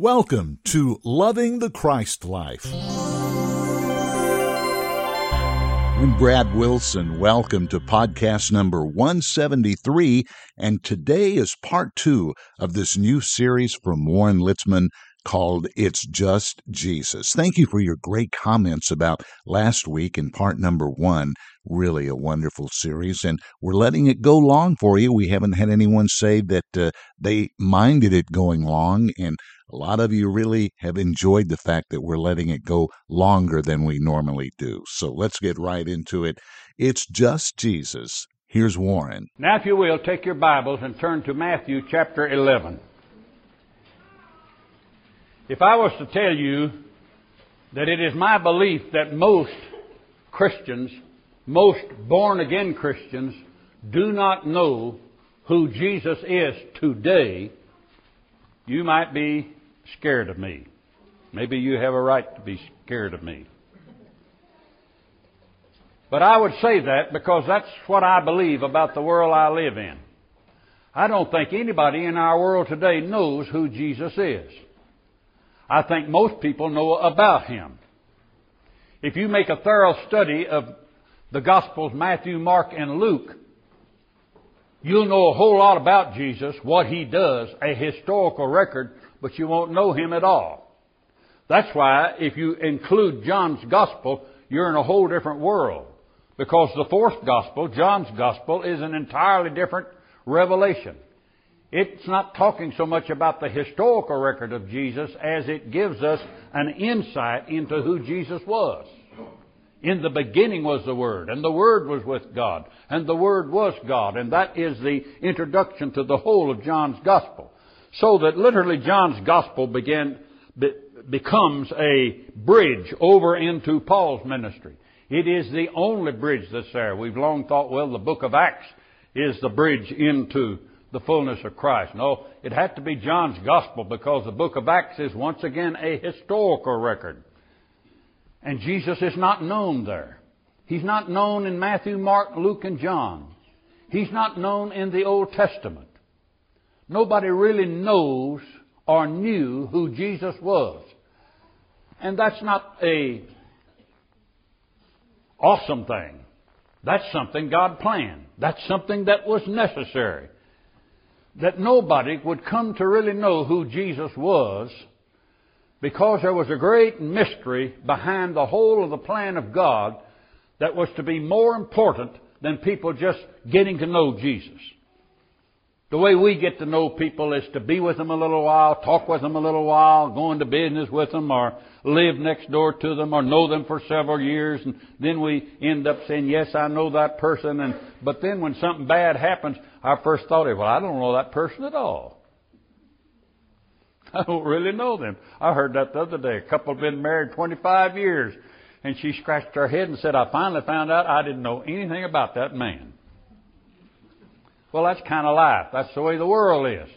Welcome to Loving the Christ Life. I'm Brad Wilson. Welcome to podcast number 173. And today is part two of this new series from Warren Litzman called It's Just Jesus. Thank you for your great comments about last week in part number one. Really a wonderful series, and we're letting it go long for you. We haven't had anyone say that uh, they minded it going long, and a lot of you really have enjoyed the fact that we're letting it go longer than we normally do. So let's get right into it. It's just Jesus. Here's Warren. Now, if you will, take your Bibles and turn to Matthew chapter 11. If I was to tell you that it is my belief that most Christians, most born again Christians, do not know who Jesus is today, you might be scared of me. Maybe you have a right to be scared of me. But I would say that because that's what I believe about the world I live in. I don't think anybody in our world today knows who Jesus is. I think most people know about him. If you make a thorough study of the Gospels, Matthew, Mark, and Luke, you'll know a whole lot about Jesus, what he does, a historical record but you won't know him at all. That's why if you include John's gospel, you're in a whole different world. Because the fourth gospel, John's gospel, is an entirely different revelation. It's not talking so much about the historical record of Jesus as it gives us an insight into who Jesus was. In the beginning was the Word, and the Word was with God, and the Word was God, and that is the introduction to the whole of John's Gospel. So that literally John's gospel began, be, becomes a bridge over into Paul's ministry. It is the only bridge that's there. We've long thought, well, the book of Acts is the bridge into the fullness of Christ. No, it had to be John's gospel because the book of Acts is once again a historical record. And Jesus is not known there. He's not known in Matthew, Mark, Luke, and John. He's not known in the Old Testament. Nobody really knows or knew who Jesus was. And that's not a awesome thing. That's something God planned. That's something that was necessary. That nobody would come to really know who Jesus was because there was a great mystery behind the whole of the plan of God that was to be more important than people just getting to know Jesus. The way we get to know people is to be with them a little while, talk with them a little while, go into business with them, or live next door to them, or know them for several years, and then we end up saying, "Yes, I know that person." And but then when something bad happens, our first thought is, "Well, I don't know that person at all. I don't really know them." I heard that the other day. A couple had been married 25 years, and she scratched her head and said, "I finally found out I didn't know anything about that man." Well, that's kind of life. That's the way the world is.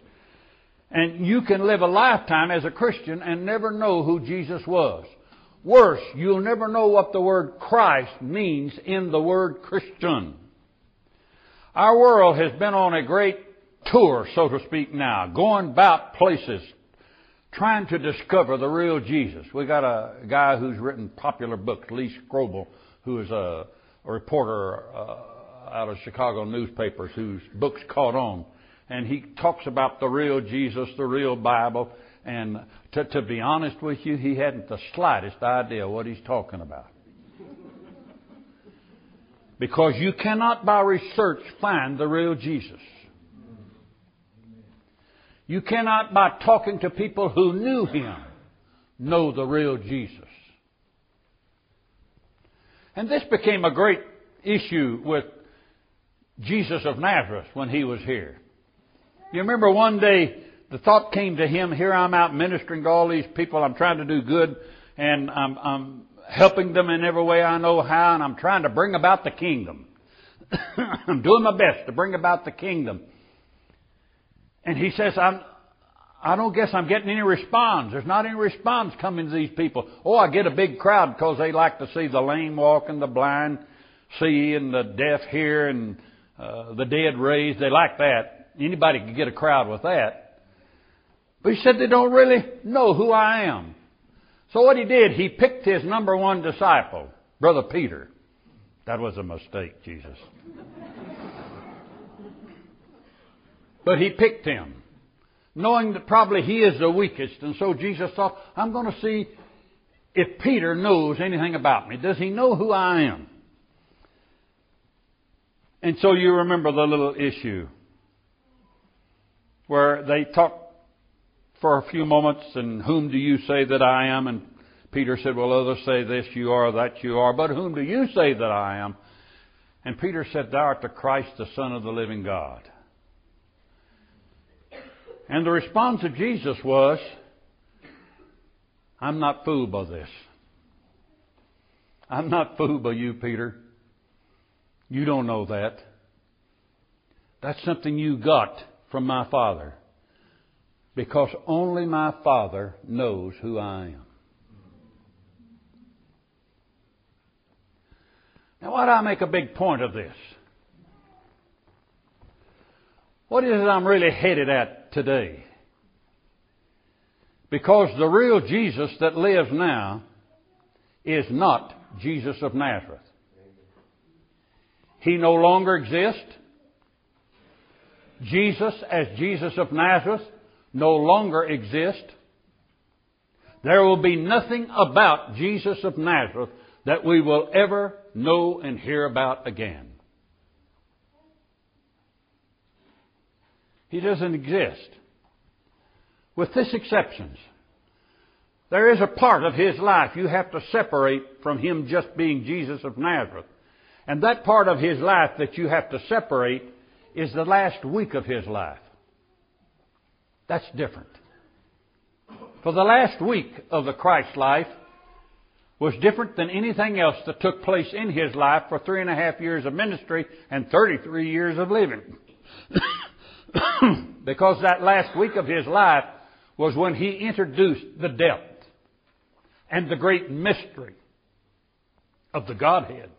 And you can live a lifetime as a Christian and never know who Jesus was. Worse, you'll never know what the word Christ means in the word Christian. Our world has been on a great tour, so to speak now, going about places, trying to discover the real Jesus. We got a guy who's written popular books, Lee Strobel, who is a, a reporter, uh, out of Chicago newspapers whose books caught on. And he talks about the real Jesus, the real Bible. And to, to be honest with you, he hadn't the slightest idea what he's talking about. Because you cannot by research find the real Jesus. You cannot by talking to people who knew him know the real Jesus. And this became a great issue with Jesus of Nazareth when he was here. You remember one day the thought came to him, here I'm out ministering to all these people, I'm trying to do good, and I'm, I'm helping them in every way I know how, and I'm trying to bring about the kingdom. I'm doing my best to bring about the kingdom. And he says, I'm, I don't guess I'm getting any response. There's not any response coming to these people. Oh, I get a big crowd because they like to see the lame walk and the blind see and the deaf hear and uh, the dead raised. They like that. Anybody could get a crowd with that. But he said they don't really know who I am. So what he did, he picked his number one disciple, Brother Peter. That was a mistake, Jesus. but he picked him, knowing that probably he is the weakest. And so Jesus thought, I'm going to see if Peter knows anything about me. Does he know who I am? And so you remember the little issue where they talked for a few moments, and whom do you say that I am? And Peter said, Well, others say this you are, that you are, but whom do you say that I am? And Peter said, Thou art the Christ, the Son of the living God. And the response of Jesus was, I'm not fooled by this. I'm not fooled by you, Peter. You don't know that. That's something you got from my Father. Because only my Father knows who I am. Now, why do I make a big point of this? What is it I'm really headed at today? Because the real Jesus that lives now is not Jesus of Nazareth. He no longer exists. Jesus, as Jesus of Nazareth, no longer exists. There will be nothing about Jesus of Nazareth that we will ever know and hear about again. He doesn't exist. With this exceptions. There is a part of his life you have to separate from him just being Jesus of Nazareth. And that part of his life that you have to separate is the last week of his life. That's different. For the last week of the Christ life was different than anything else that took place in his life for three and a half years of ministry and 33 years of living. because that last week of his life was when he introduced the depth and the great mystery of the Godhead.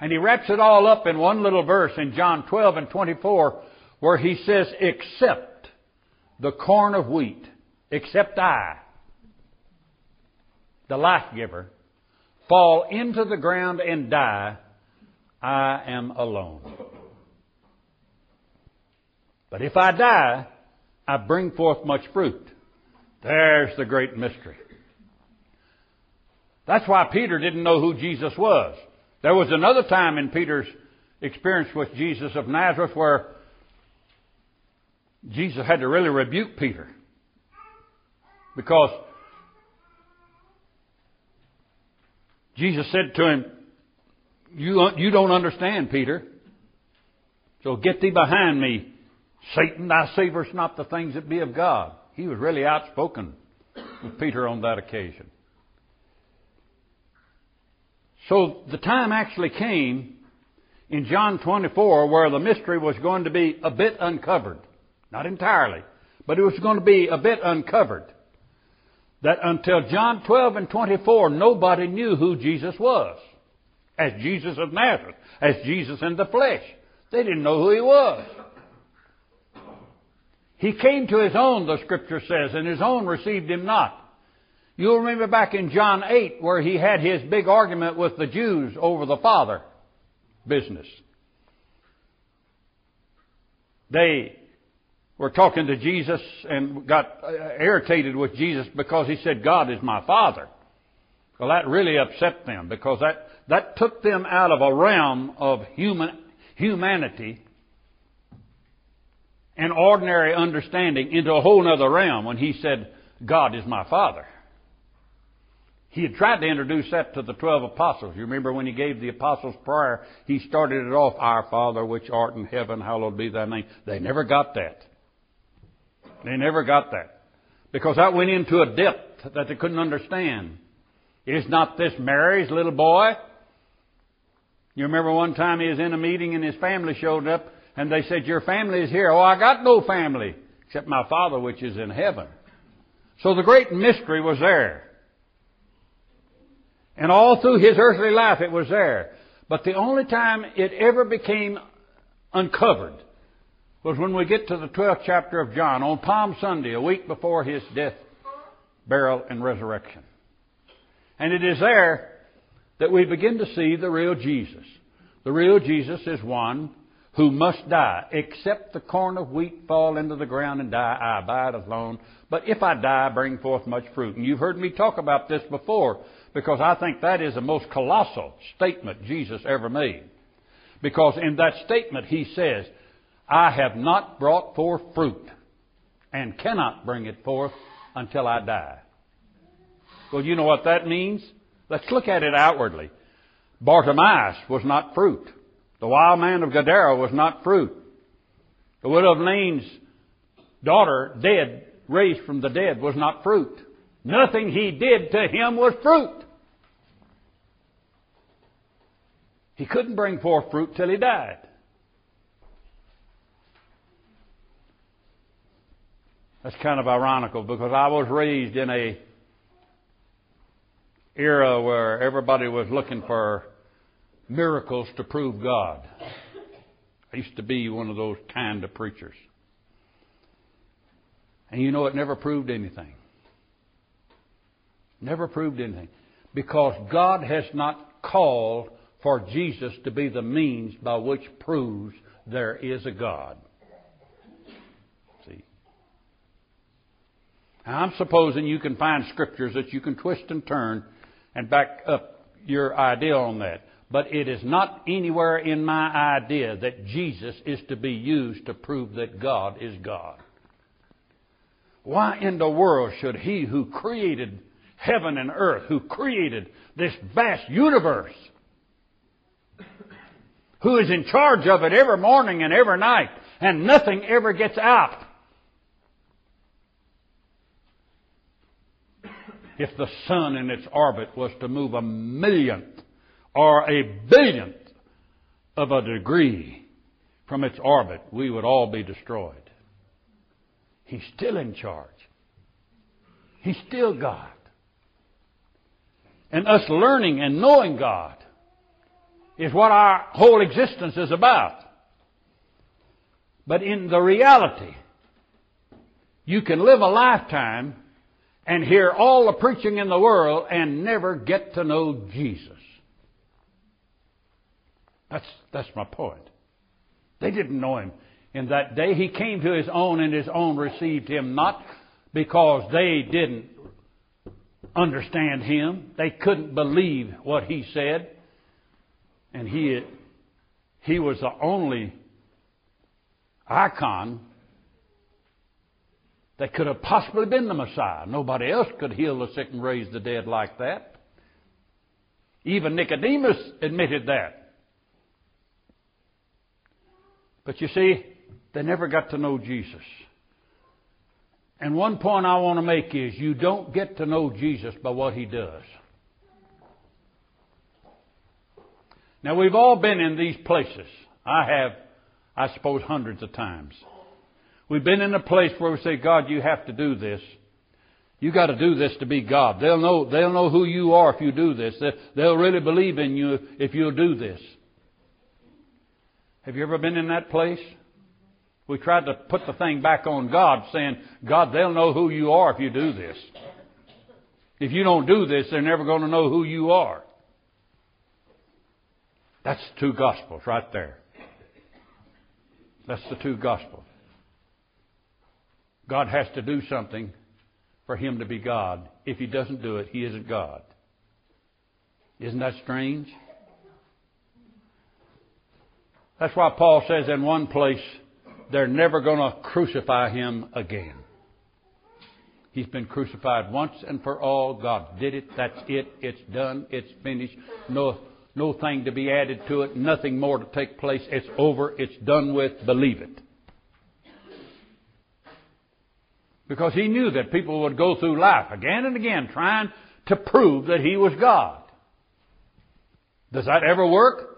And he wraps it all up in one little verse in John 12 and 24 where he says, except the corn of wheat, except I, the life giver, fall into the ground and die, I am alone. But if I die, I bring forth much fruit. There's the great mystery. That's why Peter didn't know who Jesus was. There was another time in Peter's experience with Jesus of Nazareth where Jesus had to really rebuke Peter. Because Jesus said to him, you, you don't understand, Peter. So get thee behind me, Satan, thou savorest not the things that be of God. He was really outspoken with Peter on that occasion. So the time actually came in John 24 where the mystery was going to be a bit uncovered. Not entirely, but it was going to be a bit uncovered that until John 12 and 24, nobody knew who Jesus was as Jesus of Nazareth, as Jesus in the flesh. They didn't know who he was. He came to his own, the scripture says, and his own received him not. You'll remember back in John 8 where he had his big argument with the Jews over the Father business. They were talking to Jesus and got uh, irritated with Jesus because he said, God is my Father. Well, that really upset them because that, that took them out of a realm of human, humanity and ordinary understanding into a whole other realm when he said, God is my Father. He had tried to introduce that to the twelve apostles. You remember when he gave the apostles' prayer, he started it off, Our Father which art in heaven, hallowed be thy name. They never got that. They never got that. Because that went into a depth that they couldn't understand. Is not this Mary's little boy? You remember one time he was in a meeting and his family showed up and they said, Your family is here. Oh, I got no family except my Father which is in heaven. So the great mystery was there. And all through his earthly life it was there. But the only time it ever became uncovered was when we get to the 12th chapter of John on Palm Sunday, a week before his death, burial, and resurrection. And it is there that we begin to see the real Jesus. The real Jesus is one who must die, except the corn of wheat fall into the ground and die, I abide alone. But if I die, bring forth much fruit. And you've heard me talk about this before, because I think that is the most colossal statement Jesus ever made. Because in that statement he says, I have not brought forth fruit and cannot bring it forth until I die. Well, you know what that means? Let's look at it outwardly. Bartimaeus was not fruit. The wild man of Gadara was not fruit. The widow of Nain's daughter, dead, raised from the dead, was not fruit. Nothing he did to him was fruit. He couldn't bring forth fruit till he died. That's kind of ironical because I was raised in a era where everybody was looking for miracles to prove God. I used to be one of those kind of preachers. And you know, it never proved anything. Never proved anything. Because God has not called for Jesus to be the means by which proves there is a God. See? Now, I'm supposing you can find scriptures that you can twist and turn and back up your idea on that. But it is not anywhere in my idea that Jesus is to be used to prove that God is God. Why in the world should He who created heaven and earth, who created this vast universe, who is in charge of it every morning and every night, and nothing ever gets out, if the sun in its orbit was to move a millionth or a billionth of a degree from its orbit, we would all be destroyed. He's still in charge. He's still God. And us learning and knowing God is what our whole existence is about. But in the reality, you can live a lifetime and hear all the preaching in the world and never get to know Jesus. That's, that's my point. They didn't know him in that day. He came to his own and his own received him not because they didn't understand him. They couldn't believe what he said. And he, he was the only icon that could have possibly been the Messiah. Nobody else could heal the sick and raise the dead like that. Even Nicodemus admitted that. But you see, they never got to know Jesus. And one point I want to make is you don't get to know Jesus by what he does. Now we've all been in these places. I have, I suppose, hundreds of times. We've been in a place where we say, God, you have to do this. You got to do this to be God. They'll know, they'll know who you are if you do this. They'll really believe in you if you'll do this. Have you ever been in that place? We tried to put the thing back on God, saying, God, they'll know who you are if you do this. If you don't do this, they're never going to know who you are. That's two gospels right there. That's the two gospels. God has to do something for him to be God. If he doesn't do it, he isn't God. Isn't that strange? That's why Paul says in one place, they're never going to crucify him again. He's been crucified once and for all. God did it. That's it. It's done. It's finished. No, no thing to be added to it. Nothing more to take place. It's over. It's done with. Believe it. Because he knew that people would go through life again and again trying to prove that he was God. Does that ever work?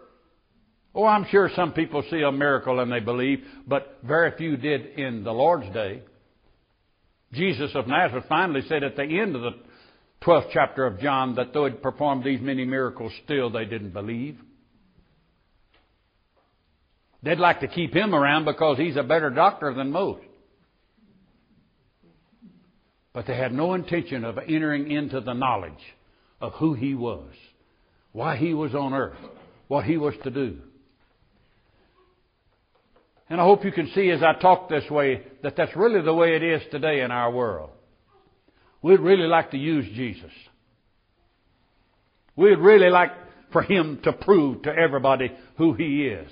Oh, I'm sure some people see a miracle and they believe, but very few did in the Lord's day. Jesus of Nazareth finally said at the end of the 12th chapter of John that though he'd performed these many miracles, still they didn't believe. They'd like to keep him around because he's a better doctor than most. But they had no intention of entering into the knowledge of who he was, why he was on earth, what he was to do. And I hope you can see as I talk this way that that's really the way it is today in our world. We'd really like to use Jesus. We'd really like for him to prove to everybody who he is.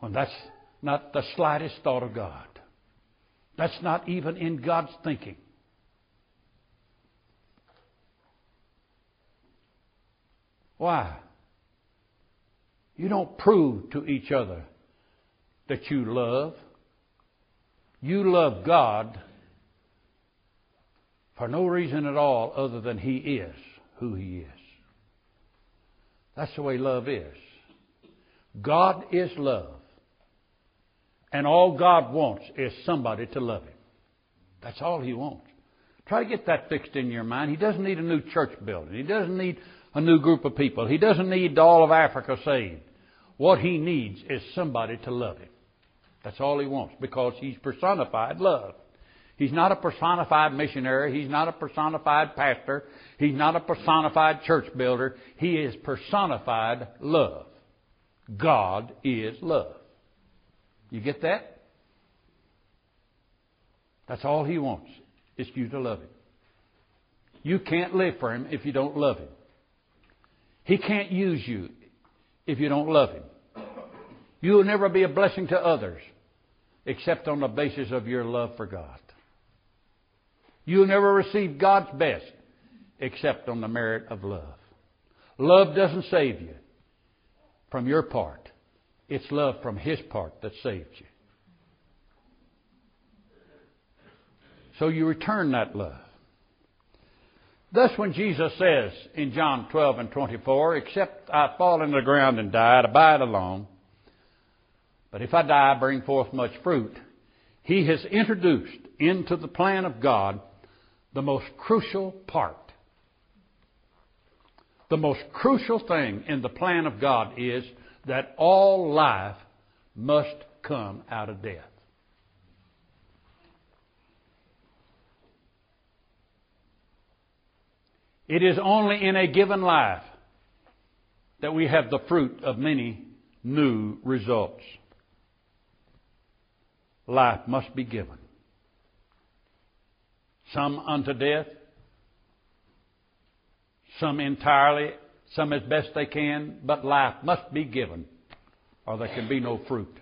When that's not the slightest thought of God. That's not even in God's thinking. Why? You don't prove to each other that you love. You love God for no reason at all other than He is who He is. That's the way love is. God is love. And all God wants is somebody to love Him. That's all He wants. Try to get that fixed in your mind. He doesn't need a new church building. He doesn't need a new group of people. He doesn't need all of Africa saved. What he needs is somebody to love him. That's all he wants because he's personified love. He's not a personified missionary. He's not a personified pastor. He's not a personified church builder. He is personified love. God is love. You get that? That's all he wants is you to love him. You can't live for him if you don't love him. He can't use you if you don't love him. You will never be a blessing to others except on the basis of your love for God. You'll never receive God's best except on the merit of love. Love doesn't save you from your part. It's love from His part that saves you. So you return that love. Thus, when Jesus says in John 12 and 24, Except I fall into the ground and die, abide alone, but if I die, bring forth much fruit. He has introduced into the plan of God the most crucial part. The most crucial thing in the plan of God is that all life must come out of death. It is only in a given life that we have the fruit of many new results life must be given. Some unto death, some entirely, some as best they can, but life must be given, or there can be no fruit.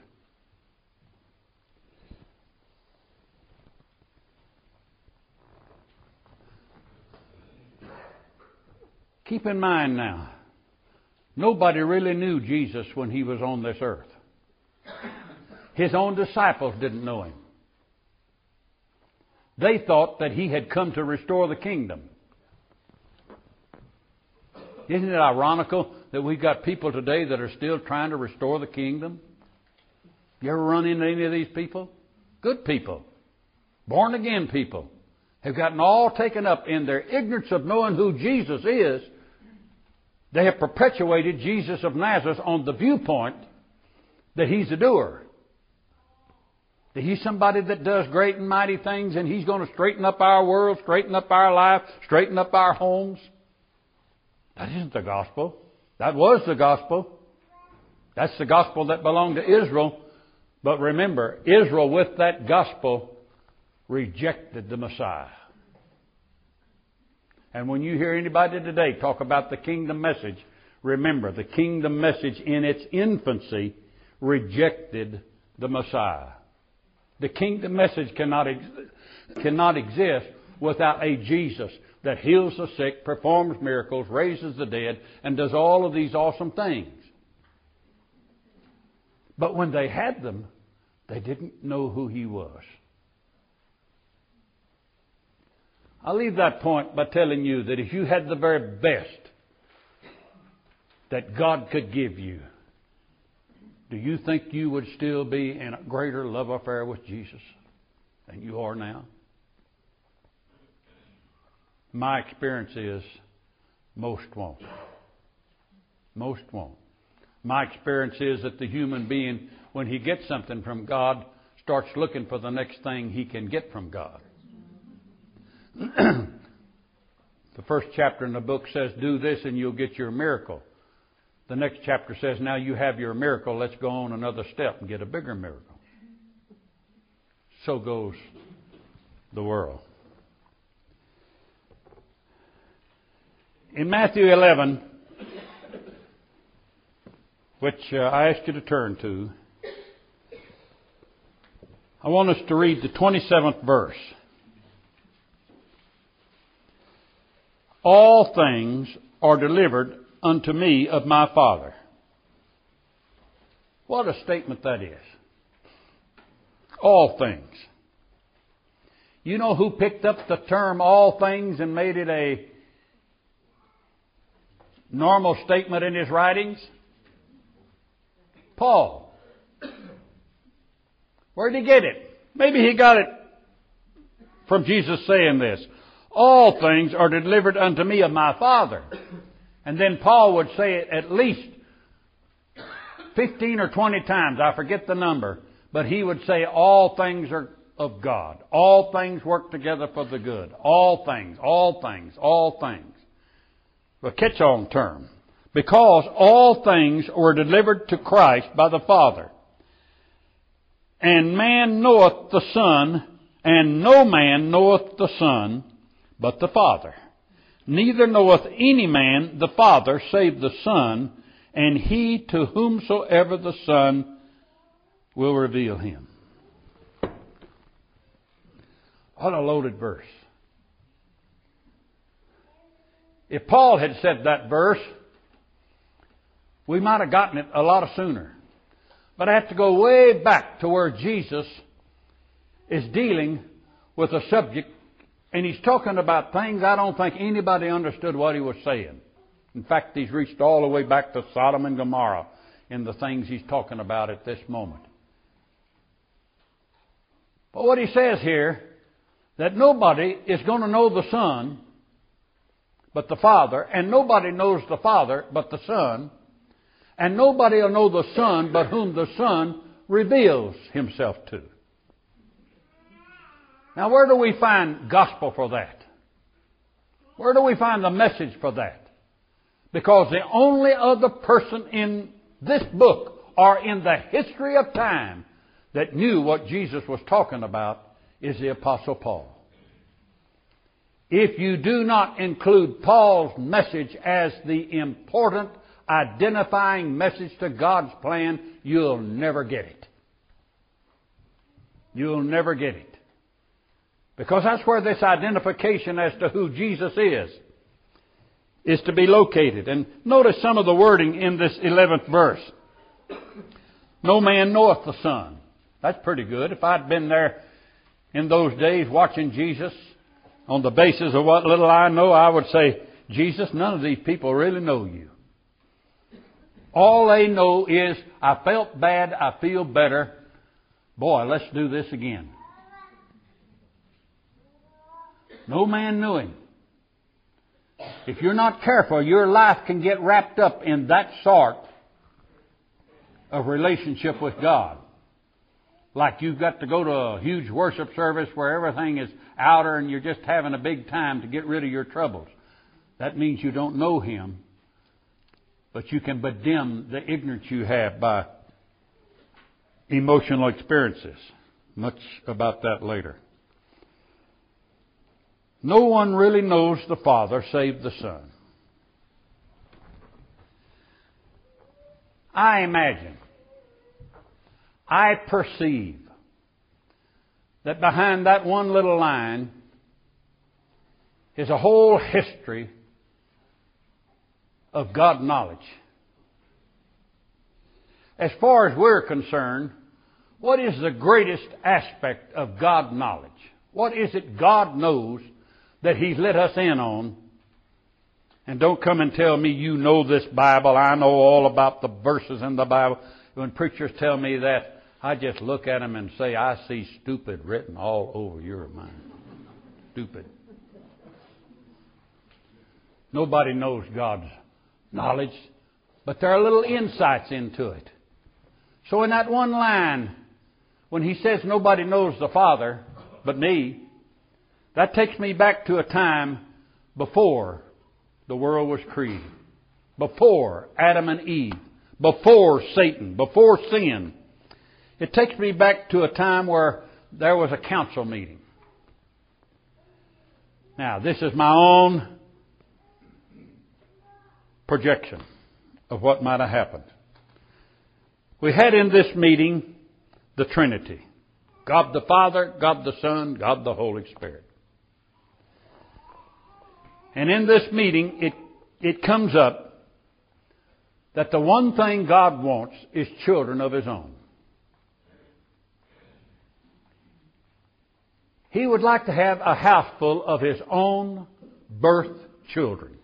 Keep in mind now, nobody really knew Jesus when he was on this earth. His own disciples didn't know him. They thought that he had come to restore the kingdom. Isn't it ironical that we've got people today that are still trying to restore the kingdom? You ever run into any of these people? Good people. Born again people. Have gotten all taken up in their ignorance of knowing who Jesus is. They have perpetuated Jesus of Nazareth on the viewpoint that he's a doer. That he's somebody that does great and mighty things and he's going to straighten up our world, straighten up our life, straighten up our homes. That isn't the gospel. That was the gospel. That's the gospel that belonged to Israel. But remember, Israel with that gospel rejected the Messiah. And when you hear anybody today talk about the kingdom message, remember the kingdom message in its infancy rejected the Messiah. The kingdom message cannot, ex- cannot exist without a Jesus that heals the sick, performs miracles, raises the dead, and does all of these awesome things. But when they had them, they didn't know who he was. I'll leave that point by telling you that if you had the very best that God could give you, do you think you would still be in a greater love affair with Jesus than you are now? My experience is most won't. Most won't. My experience is that the human being, when he gets something from God, starts looking for the next thing he can get from God. the first chapter in the book says, Do this and you'll get your miracle. The next chapter says, Now you have your miracle, let's go on another step and get a bigger miracle. So goes the world. In Matthew 11, which uh, I ask you to turn to, I want us to read the 27th verse. All things are delivered unto me of my Father. What a statement that is. All things. You know who picked up the term all things and made it a normal statement in his writings? Paul. Where did he get it? Maybe he got it from Jesus saying this. All things are delivered unto me of my Father. And then Paul would say it at least 15 or 20 times. I forget the number. But he would say all things are of God. All things work together for the good. All things, all things, all things. A catch-on term. Because all things were delivered to Christ by the Father. And man knoweth the Son, and no man knoweth the Son, but the Father. Neither knoweth any man the Father save the Son, and he to whomsoever the Son will reveal him. What a loaded verse. If Paul had said that verse, we might have gotten it a lot sooner. But I have to go way back to where Jesus is dealing with a subject, and he's talking about things I don't think anybody understood what he was saying. In fact, he's reached all the way back to Sodom and Gomorrah in the things he's talking about at this moment. But what he says here that nobody is going to know the Son but the Father, and nobody knows the Father but the Son, and nobody will know the Son but whom the Son reveals himself to. Now, where do we find gospel for that? Where do we find the message for that? Because the only other person in this book or in the history of time that knew what Jesus was talking about is the Apostle Paul. If you do not include Paul's message as the important identifying message to God's plan, you'll never get it. You'll never get it. Because that's where this identification as to who Jesus is is to be located. And notice some of the wording in this 11th verse. No man knoweth the Son. That's pretty good. If I'd been there in those days watching Jesus on the basis of what little I know, I would say, Jesus, none of these people really know you. All they know is, I felt bad, I feel better. Boy, let's do this again. No man knew him. If you're not careful, your life can get wrapped up in that sort of relationship with God. Like you've got to go to a huge worship service where everything is outer and you're just having a big time to get rid of your troubles. That means you don't know Him, but you can bedim the ignorance you have by emotional experiences. Much about that later. No one really knows the Father save the Son. I imagine I perceive that behind that one little line is a whole history of God knowledge. As far as we're concerned, what is the greatest aspect of God knowledge? What is it God knows that He's let us in on? And don't come and tell me you know this Bible. I know all about the verses in the Bible. When preachers tell me that, I just look at them and say, I see stupid written all over your mind. Stupid. Nobody knows God's knowledge but there are little insights into it. So in that one line, when he says nobody knows the Father but me, that takes me back to a time before the world was created, before Adam and Eve, before Satan, before sin. It takes me back to a time where there was a council meeting. Now, this is my own projection of what might have happened. We had in this meeting the Trinity God the Father, God the Son, God the Holy Spirit. And in this meeting, it, it comes up that the one thing God wants is children of His own. He would like to have a house full of His own birth children.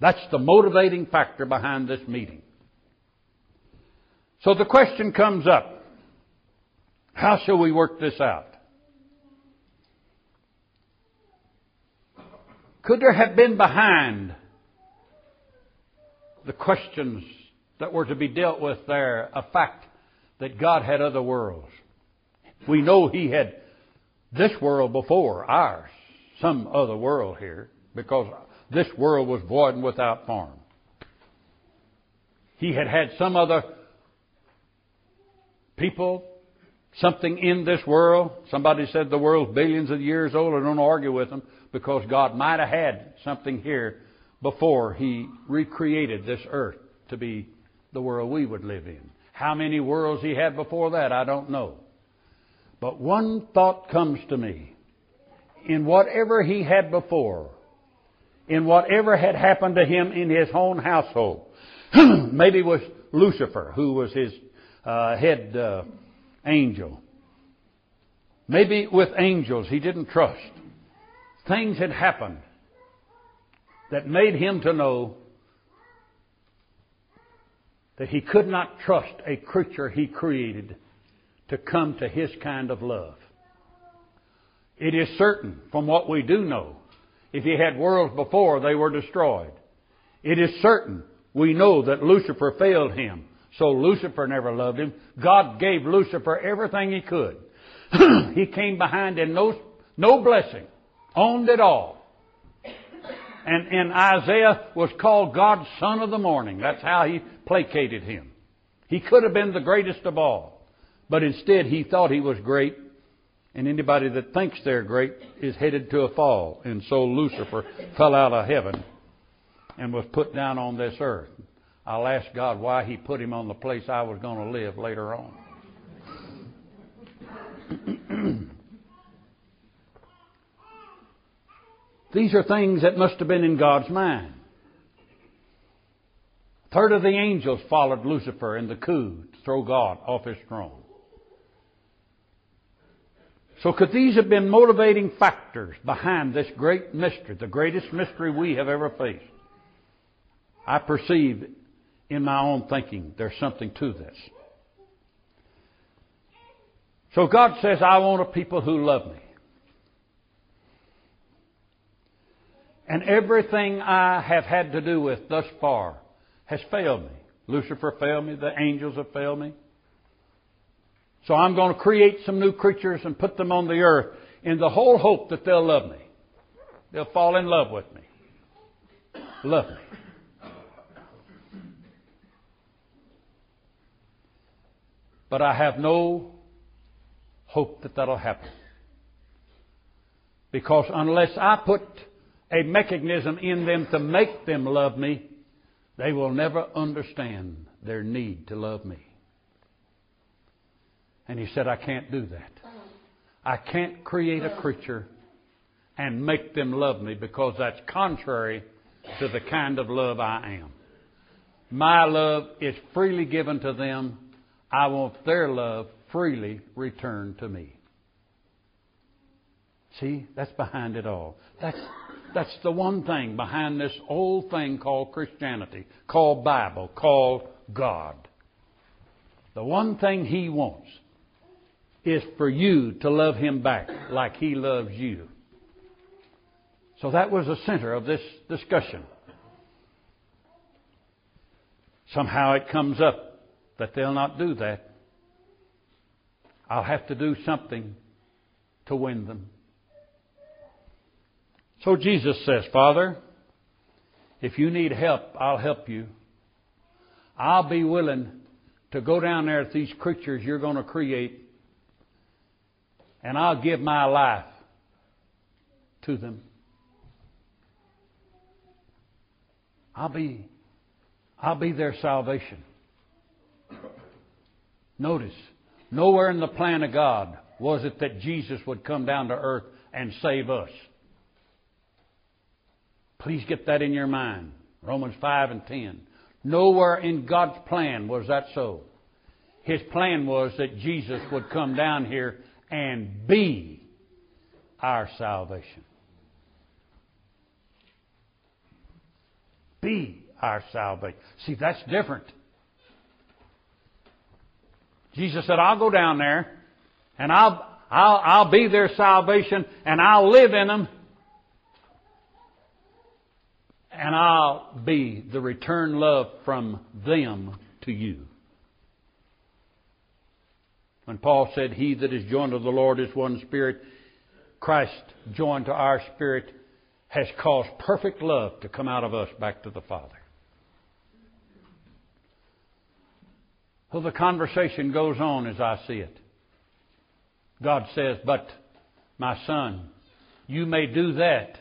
That's the motivating factor behind this meeting. So the question comes up how shall we work this out? Could there have been behind the questions that were to be dealt with there a fact that God had other worlds? We know He had this world before ours, some other world here, because this world was void and without form. He had had some other people, something in this world. Somebody said the world's billions of years old. I don't argue with them because God might have had something here before He recreated this earth to be the world we would live in. How many worlds He had before that, I don't know. But one thought comes to me. In whatever He had before, in whatever had happened to Him in His own household, maybe was Lucifer who was His uh, head uh, angel. Maybe with angels he didn't trust things had happened that made him to know that he could not trust a creature he created to come to his kind of love. It is certain from what we do know, if he had worlds before, they were destroyed. It is certain we know that Lucifer failed him, so Lucifer never loved him. God gave Lucifer everything he could. he came behind in no, no blessing owned it all. And, and Isaiah was called God's son of the morning. That's how he placated him. He could have been the greatest of all. But instead, he thought he was great. And anybody that thinks they're great is headed to a fall. And so Lucifer fell out of heaven and was put down on this earth. I'll ask God why he put him on the place I was going to live later on. These are things that must have been in God's mind. A third of the angels followed Lucifer in the coup to throw God off his throne. So could these have been motivating factors behind this great mystery, the greatest mystery we have ever faced? I perceive in my own thinking there's something to this. So God says, I want a people who love me. And everything I have had to do with thus far has failed me. Lucifer failed me. The angels have failed me. So I'm going to create some new creatures and put them on the earth in the whole hope that they'll love me. They'll fall in love with me. Love me. But I have no hope that that'll happen. Because unless I put a mechanism in them to make them love me, they will never understand their need to love me. And he said, I can't do that. I can't create a creature and make them love me because that's contrary to the kind of love I am. My love is freely given to them. I want their love freely returned to me. See, that's behind it all. That's that's the one thing behind this old thing called Christianity, called Bible, called God. The one thing He wants is for you to love Him back like He loves you. So that was the center of this discussion. somehow it comes up that they'll not do that, I'll have to do something to win them. So Jesus says, Father, if you need help, I'll help you. I'll be willing to go down there with these creatures you're going to create, and I'll give my life to them. I'll be, I'll be their salvation. Notice, nowhere in the plan of God was it that Jesus would come down to earth and save us. Please get that in your mind. Romans 5 and 10. Nowhere in God's plan was that so. His plan was that Jesus would come down here and be our salvation. Be our salvation. See, that's different. Jesus said, I'll go down there and I'll, I'll, I'll be their salvation and I'll live in them and I'll be the return love from them to you. When Paul said, He that is joined to the Lord is one spirit, Christ joined to our spirit has caused perfect love to come out of us back to the Father. So the conversation goes on as I see it. God says, But my son, you may do that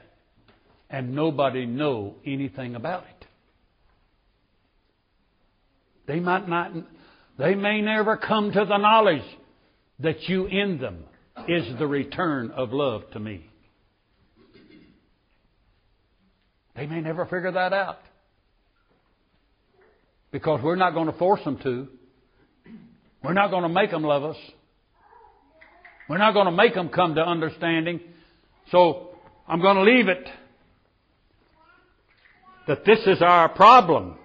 and nobody know anything about it. They might not, they may never come to the knowledge that you in them is the return of love to me. They may never figure that out. Because we're not going to force them to. We're not going to make them love us. We're not going to make them come to understanding. So I'm going to leave it that this is our problem.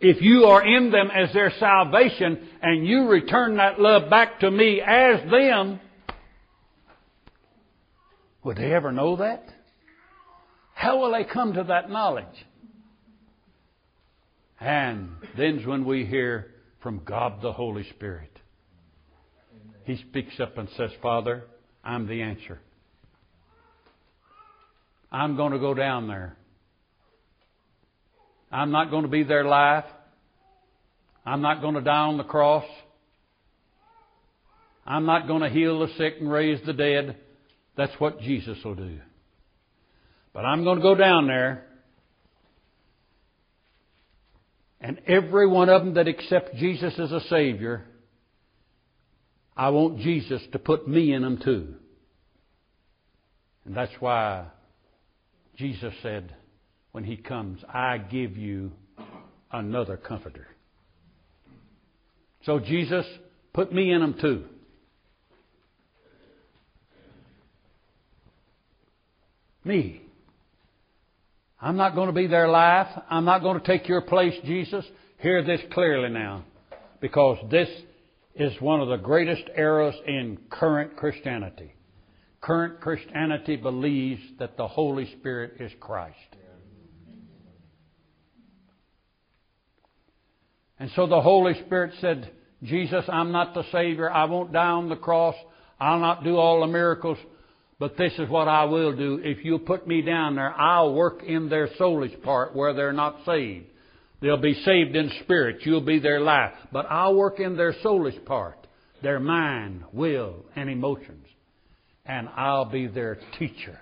If you are in them as their salvation and you return that love back to me as them, would they ever know that? How will they come to that knowledge? And then's when we hear from God the Holy Spirit. He speaks up and says, Father, I'm the answer. I'm going to go down there. I'm not going to be their life. I'm not going to die on the cross. I'm not going to heal the sick and raise the dead. That's what Jesus will do. But I'm going to go down there, and every one of them that accepts Jesus as a Savior, I want Jesus to put me in them too. And that's why Jesus said, when He comes, I give you another comforter. So, Jesus, put me in them too. Me. I'm not going to be their life. I'm not going to take your place, Jesus. Hear this clearly now. Because this is one of the greatest errors in current Christianity. Current Christianity believes that the Holy Spirit is Christ. And so the Holy Spirit said, Jesus, I'm not the Savior. I won't die on the cross. I'll not do all the miracles. But this is what I will do. If you put me down there, I'll work in their soulish part where they're not saved. They'll be saved in spirit. You'll be their life. But I'll work in their soulish part, their mind, will, and emotions. And I'll be their teacher.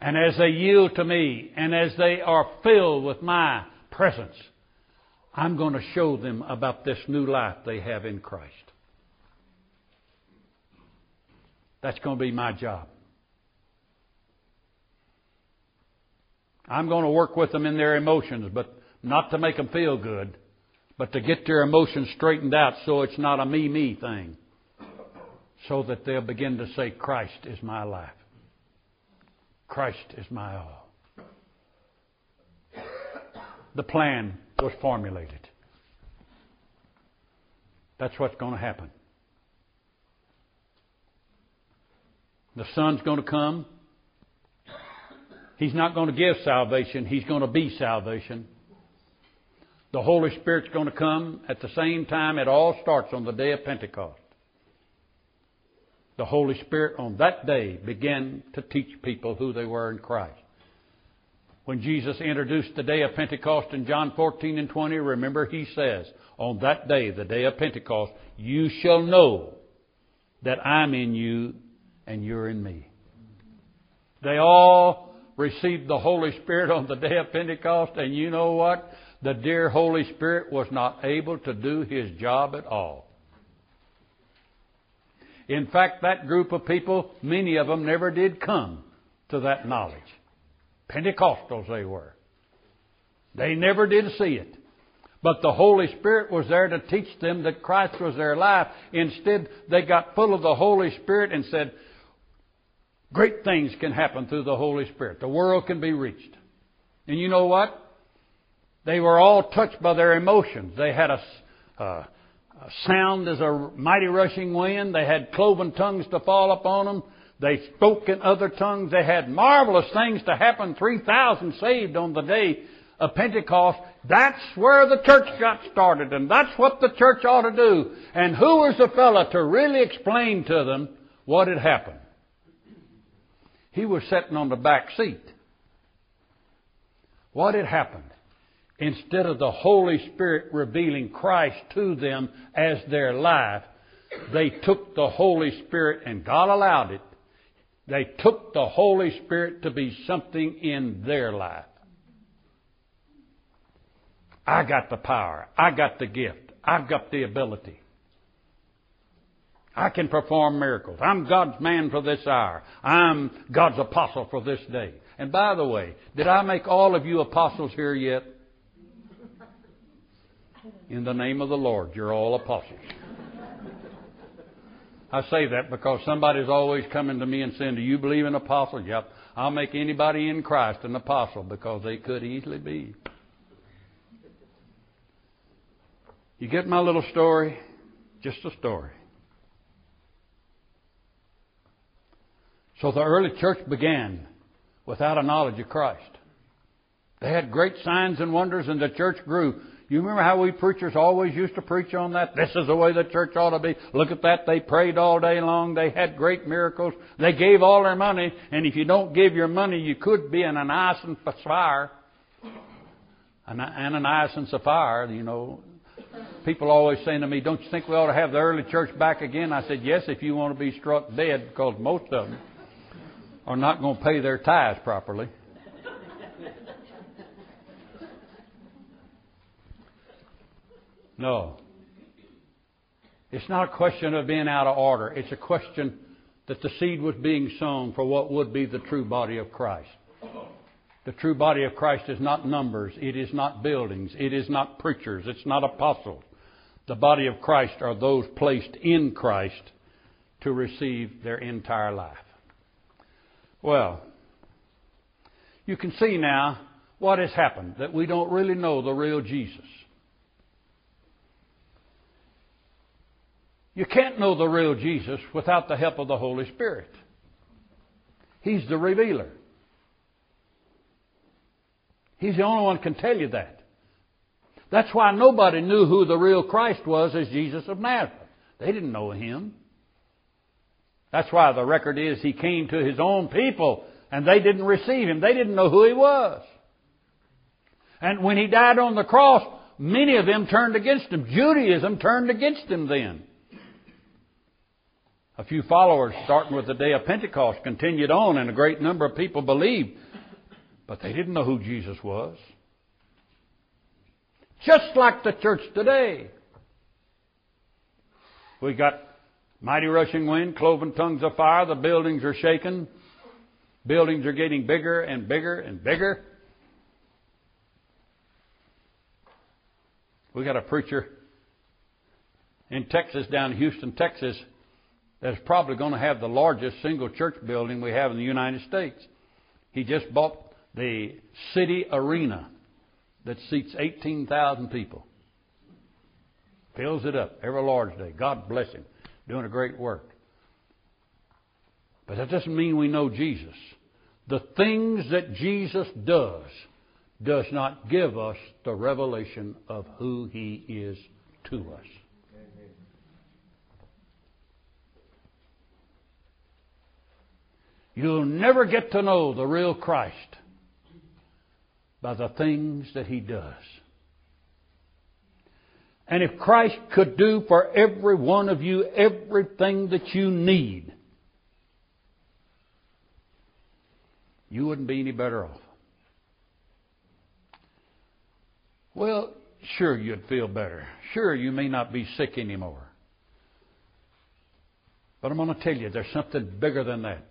And as they yield to me, and as they are filled with my presence, I'm going to show them about this new life they have in Christ. That's going to be my job. I'm going to work with them in their emotions, but not to make them feel good, but to get their emotions straightened out so it's not a me me thing. So that they'll begin to say, Christ is my life. Christ is my all. The plan was formulated. That's what's going to happen. The Son's going to come. He's not going to give salvation, He's going to be salvation. The Holy Spirit's going to come at the same time. It all starts on the day of Pentecost. The Holy Spirit on that day began to teach people who they were in Christ. When Jesus introduced the day of Pentecost in John 14 and 20, remember he says, On that day, the day of Pentecost, you shall know that I'm in you and you're in me. They all received the Holy Spirit on the day of Pentecost, and you know what? The dear Holy Spirit was not able to do his job at all. In fact, that group of people, many of them never did come to that knowledge. Pentecostals they were. They never did see it. But the Holy Spirit was there to teach them that Christ was their life. Instead, they got full of the Holy Spirit and said, Great things can happen through the Holy Spirit. The world can be reached. And you know what? They were all touched by their emotions. They had a, a, uh, a sound as a mighty rushing wind. They had cloven tongues to fall upon them. They spoke in other tongues. They had marvelous things to happen. 3,000 saved on the day of Pentecost. That's where the church got started, and that's what the church ought to do. And who was the fellow to really explain to them what had happened? He was sitting on the back seat. What had happened? Instead of the Holy Spirit revealing Christ to them as their life, they took the Holy Spirit, and God allowed it. They took the Holy Spirit to be something in their life. I got the power. I got the gift. I've got the ability. I can perform miracles. I'm God's man for this hour. I'm God's apostle for this day. And by the way, did I make all of you apostles here yet? In the name of the Lord, you're all apostles. I say that because somebody's always coming to me and saying, Do you believe in apostles? Yep. I'll make anybody in Christ an apostle because they could easily be. You get my little story? Just a story. So the early church began without a knowledge of Christ. They had great signs and wonders, and the church grew. You remember how we preachers always used to preach on that? This is the way the church ought to be. Look at that. They prayed all day long. They had great miracles. They gave all their money. And if you don't give your money, you could be in an Ananias and Sapphira. An Ananias and Sapphira, you know. People always saying to me, Don't you think we ought to have the early church back again? I said, Yes, if you want to be struck dead, because most of them are not going to pay their tithes properly. No. It's not a question of being out of order. It's a question that the seed was being sown for what would be the true body of Christ. The true body of Christ is not numbers. It is not buildings. It is not preachers. It's not apostles. The body of Christ are those placed in Christ to receive their entire life. Well, you can see now what has happened, that we don't really know the real Jesus. You can't know the real Jesus without the help of the Holy Spirit. He's the revealer. He's the only one can tell you that. That's why nobody knew who the real Christ was as Jesus of Nazareth. They didn't know him. That's why the record is he came to his own people and they didn't receive him. They didn't know who he was. And when he died on the cross, many of them turned against him. Judaism turned against him then. A few followers, starting with the day of Pentecost, continued on, and a great number of people believed. But they didn't know who Jesus was. Just like the church today. We got Mighty rushing wind, cloven tongues of fire, the buildings are shaken. Buildings are getting bigger and bigger and bigger. We got a preacher in Texas, down in Houston, Texas, that's probably going to have the largest single church building we have in the United States. He just bought the city arena that seats 18,000 people. Fills it up every Lord's Day. God bless him doing a great work. But that doesn't mean we know Jesus. The things that Jesus does does not give us the revelation of who He is to us. You'll never get to know the real Christ by the things that He does. And if Christ could do for every one of you everything that you need, you wouldn't be any better off. Well, sure you'd feel better. Sure you may not be sick anymore. But I'm going to tell you, there's something bigger than that.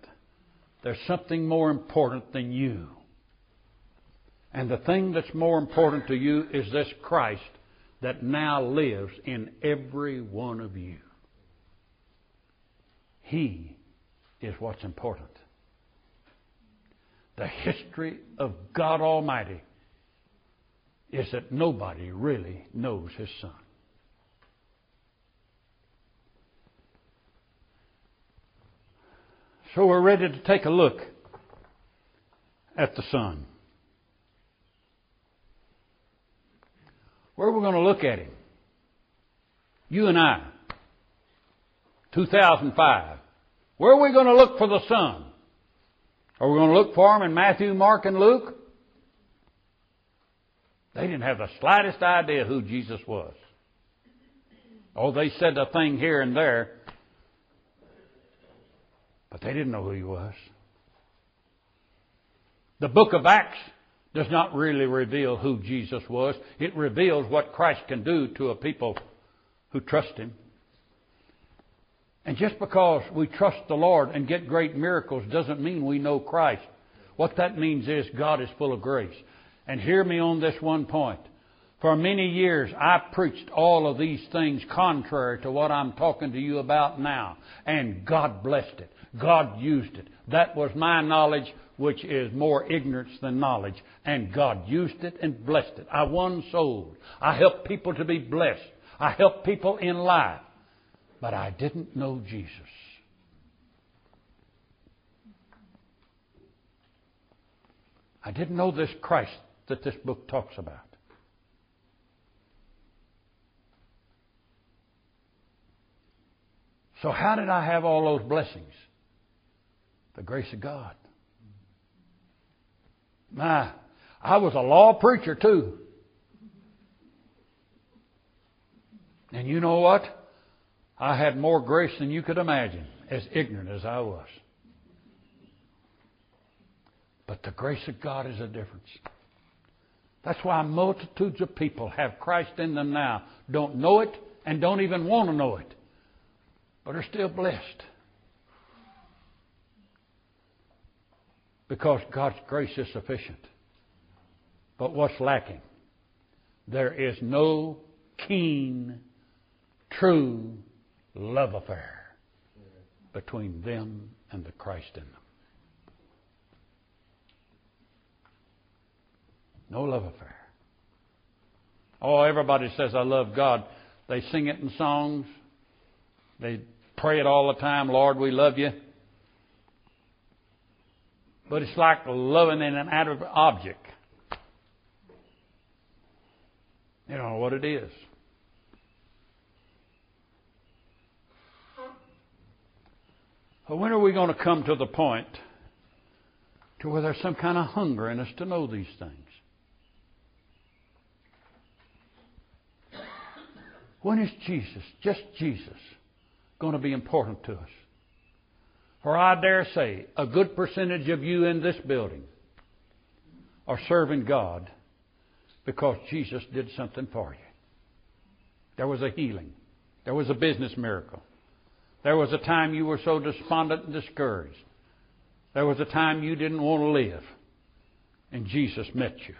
There's something more important than you. And the thing that's more important to you is this Christ that now lives in every one of you. He is what's important. The history of God Almighty is that nobody really knows His Son. So we're ready to take a look at the Son. Where are we going to look at Him? You and I. 2005. Where are we going to look for the Son? Are we going to look for Him in Matthew, Mark, and Luke? They didn't have the slightest idea who Jesus was. Oh, they said a thing here and there, but they didn't know who he was. The book of Acts does not really reveal who Jesus was. It reveals what Christ can do to a people who trust him. And just because we trust the Lord and get great miracles doesn't mean we know Christ. What that means is God is full of grace. And hear me on this one point. For many years, I preached all of these things contrary to what I'm talking to you about now. And God blessed it. God used it. That was my knowledge, which is more ignorance than knowledge. And God used it and blessed it. I won souls. I helped people to be blessed. I helped people in life. But I didn't know Jesus. I didn't know this Christ that this book talks about. So, how did I have all those blessings? The grace of God. My, I was a law preacher too. And you know what? I had more grace than you could imagine, as ignorant as I was. But the grace of God is a difference. That's why multitudes of people have Christ in them now, don't know it, and don't even want to know it, but are still blessed. Because God's grace is sufficient. But what's lacking? There is no keen, true love affair between them and the Christ in them. No love affair. Oh, everybody says, I love God. They sing it in songs. They pray it all the time, Lord, we love you. But it's like loving an inanimate object. You don't know what it is. But when are we going to come to the point to where there's some kind of hunger in us to know these things? When is Jesus, just Jesus, going to be important to us? For I dare say, a good percentage of you in this building are serving God because Jesus did something for you. There was a healing. There was a business miracle. There was a time you were so despondent and discouraged. There was a time you didn't want to live. And Jesus met you.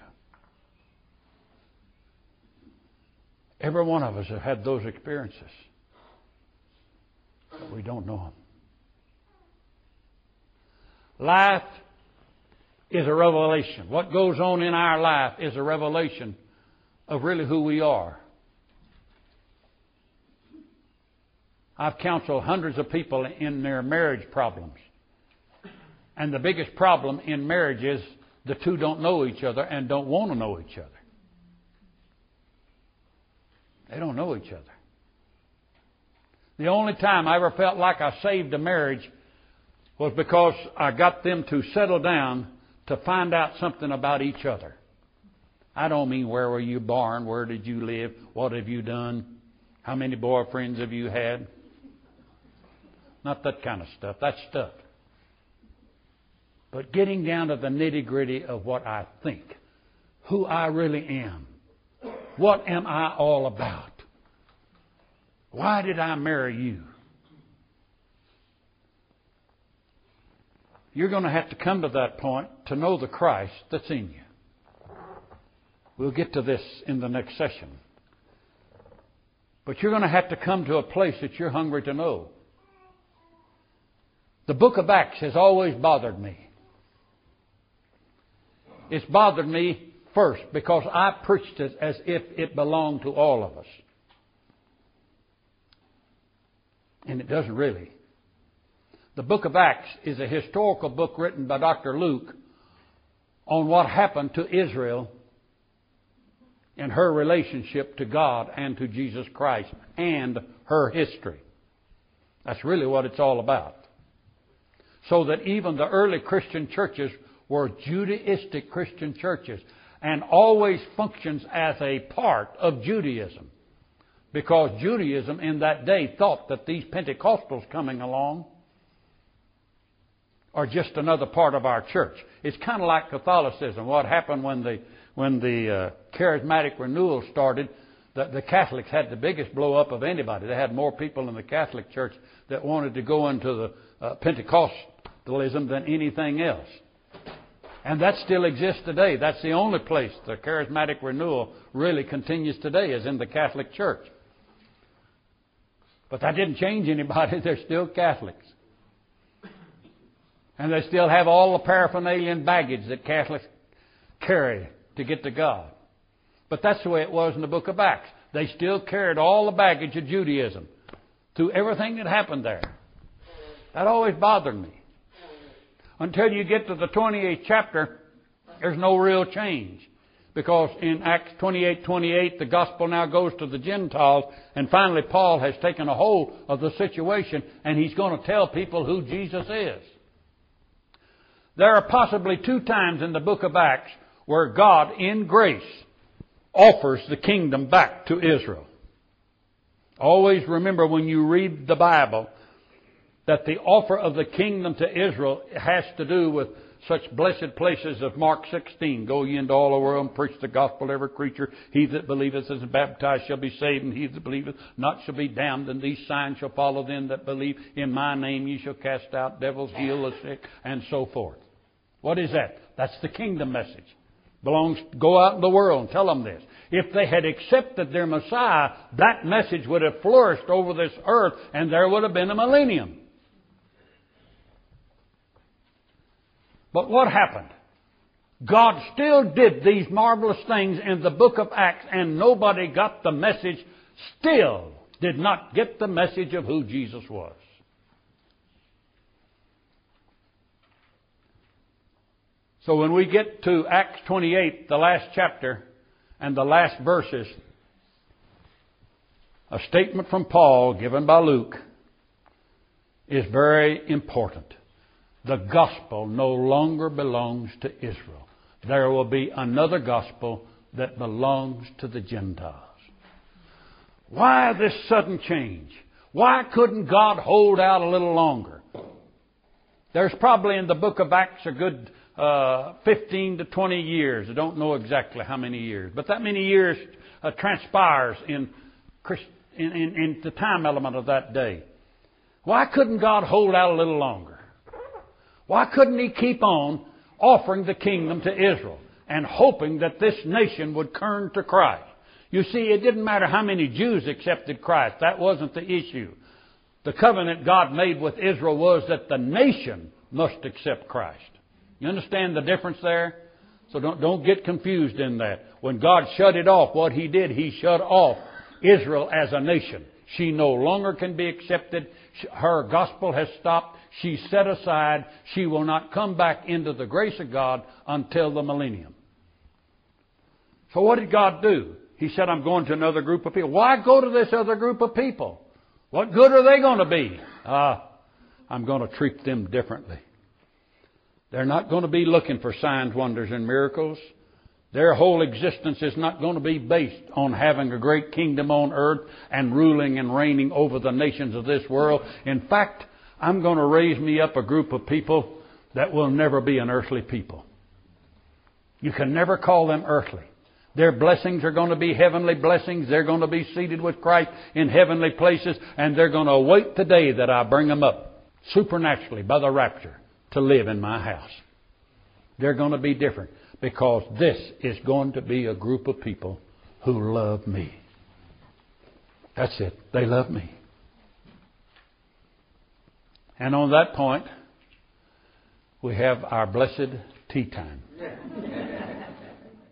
Every one of us have had those experiences. But we don't know them. Life is a revelation. What goes on in our life is a revelation of really who we are. I've counseled hundreds of people in their marriage problems. And the biggest problem in marriage is the two don't know each other and don't want to know each other. They don't know each other. The only time I ever felt like I saved a marriage was because I got them to settle down to find out something about each other. I don't mean where were you born, where did you live, what have you done, how many boyfriends have you had. Not that kind of stuff. That's stuff. But getting down to the nitty gritty of what I think, who I really am, what am I all about? Why did I marry you? You're going to have to come to that point to know the Christ that's in you. We'll get to this in the next session. But you're going to have to come to a place that you're hungry to know. The book of Acts has always bothered me. It's bothered me first because I preached it as if it belonged to all of us. And it doesn't really. The book of Acts is a historical book written by Dr. Luke on what happened to Israel and her relationship to God and to Jesus Christ and her history. That's really what it's all about. So that even the early Christian churches were Judaistic Christian churches and always functions as a part of Judaism. Because Judaism in that day thought that these Pentecostals coming along are just another part of our church. It's kind of like Catholicism. What happened when the when the uh, charismatic renewal started? The, the Catholics had the biggest blow up of anybody. They had more people in the Catholic Church that wanted to go into the uh, Pentecostalism than anything else. And that still exists today. That's the only place the charismatic renewal really continues today is in the Catholic Church. But that didn't change anybody. They're still Catholics. And they still have all the paraphernalia and baggage that Catholics carry to get to God. But that's the way it was in the book of Acts. They still carried all the baggage of Judaism through everything that happened there. That always bothered me. Until you get to the 28th chapter, there's no real change. Because in Acts 28 28, the gospel now goes to the Gentiles, and finally Paul has taken a hold of the situation, and he's going to tell people who Jesus is. There are possibly two times in the book of Acts where God, in grace, offers the kingdom back to Israel. Always remember when you read the Bible that the offer of the kingdom to Israel has to do with such blessed places of Mark 16. Go ye into all the world and preach the gospel to every creature. He that believeth and is baptized shall be saved, and he that believeth not shall be damned. And these signs shall follow them that believe. In my name ye shall cast out devils, heal the sick, and so forth. What is that? That's the kingdom message. Belongs, go out in the world and tell them this. If they had accepted their Messiah, that message would have flourished over this earth and there would have been a millennium. But what happened? God still did these marvelous things in the book of Acts and nobody got the message, still did not get the message of who Jesus was. So when we get to Acts 28, the last chapter and the last verses, a statement from Paul given by Luke is very important. The gospel no longer belongs to Israel. There will be another gospel that belongs to the Gentiles. Why this sudden change? Why couldn't God hold out a little longer? There's probably in the book of Acts a good uh, 15 to 20 years. I don't know exactly how many years, but that many years uh, transpires in, in, in, in the time element of that day. Why couldn't God hold out a little longer? Why couldn't He keep on offering the kingdom to Israel and hoping that this nation would turn to Christ? You see, it didn't matter how many Jews accepted Christ. That wasn't the issue. The covenant God made with Israel was that the nation must accept Christ. You understand the difference there? So don't, don't get confused in that. When God shut it off, what He did, He shut off Israel as a nation. She no longer can be accepted. Her gospel has stopped. She's set aside. She will not come back into the grace of God until the millennium. So what did God do? He said, I'm going to another group of people. Why go to this other group of people? What good are they going to be? Uh, I'm going to treat them differently. They're not going to be looking for signs, wonders, and miracles. Their whole existence is not going to be based on having a great kingdom on earth and ruling and reigning over the nations of this world. In fact, I'm going to raise me up a group of people that will never be an earthly people. You can never call them earthly. Their blessings are going to be heavenly blessings. They're going to be seated with Christ in heavenly places, and they're going to await the day that I bring them up supernaturally by the rapture to live in my house. They're going to be different because this is going to be a group of people who love me. That's it. They love me. And on that point, we have our blessed tea time.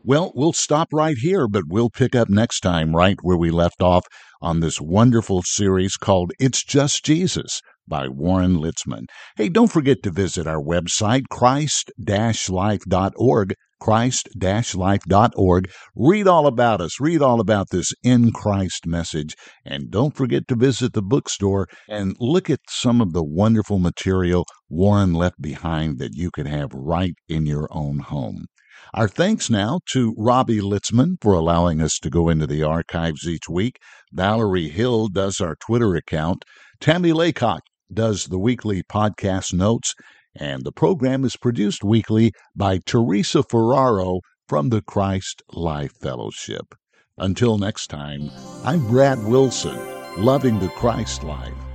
Well, we'll stop right here, but we'll pick up next time right where we left off on this wonderful series called It's Just Jesus by Warren Litzman. Hey, don't forget to visit our website, christ-life.org, christ-life.org. Read all about us. Read all about this in Christ message. And don't forget to visit the bookstore and look at some of the wonderful material Warren left behind that you can have right in your own home. Our thanks now to Robbie Litzman for allowing us to go into the archives each week. Valerie Hill does our Twitter account. Tammy Lacock does the weekly podcast notes. And the program is produced weekly by Teresa Ferraro from the Christ Life Fellowship. Until next time, I'm Brad Wilson, loving the Christ life.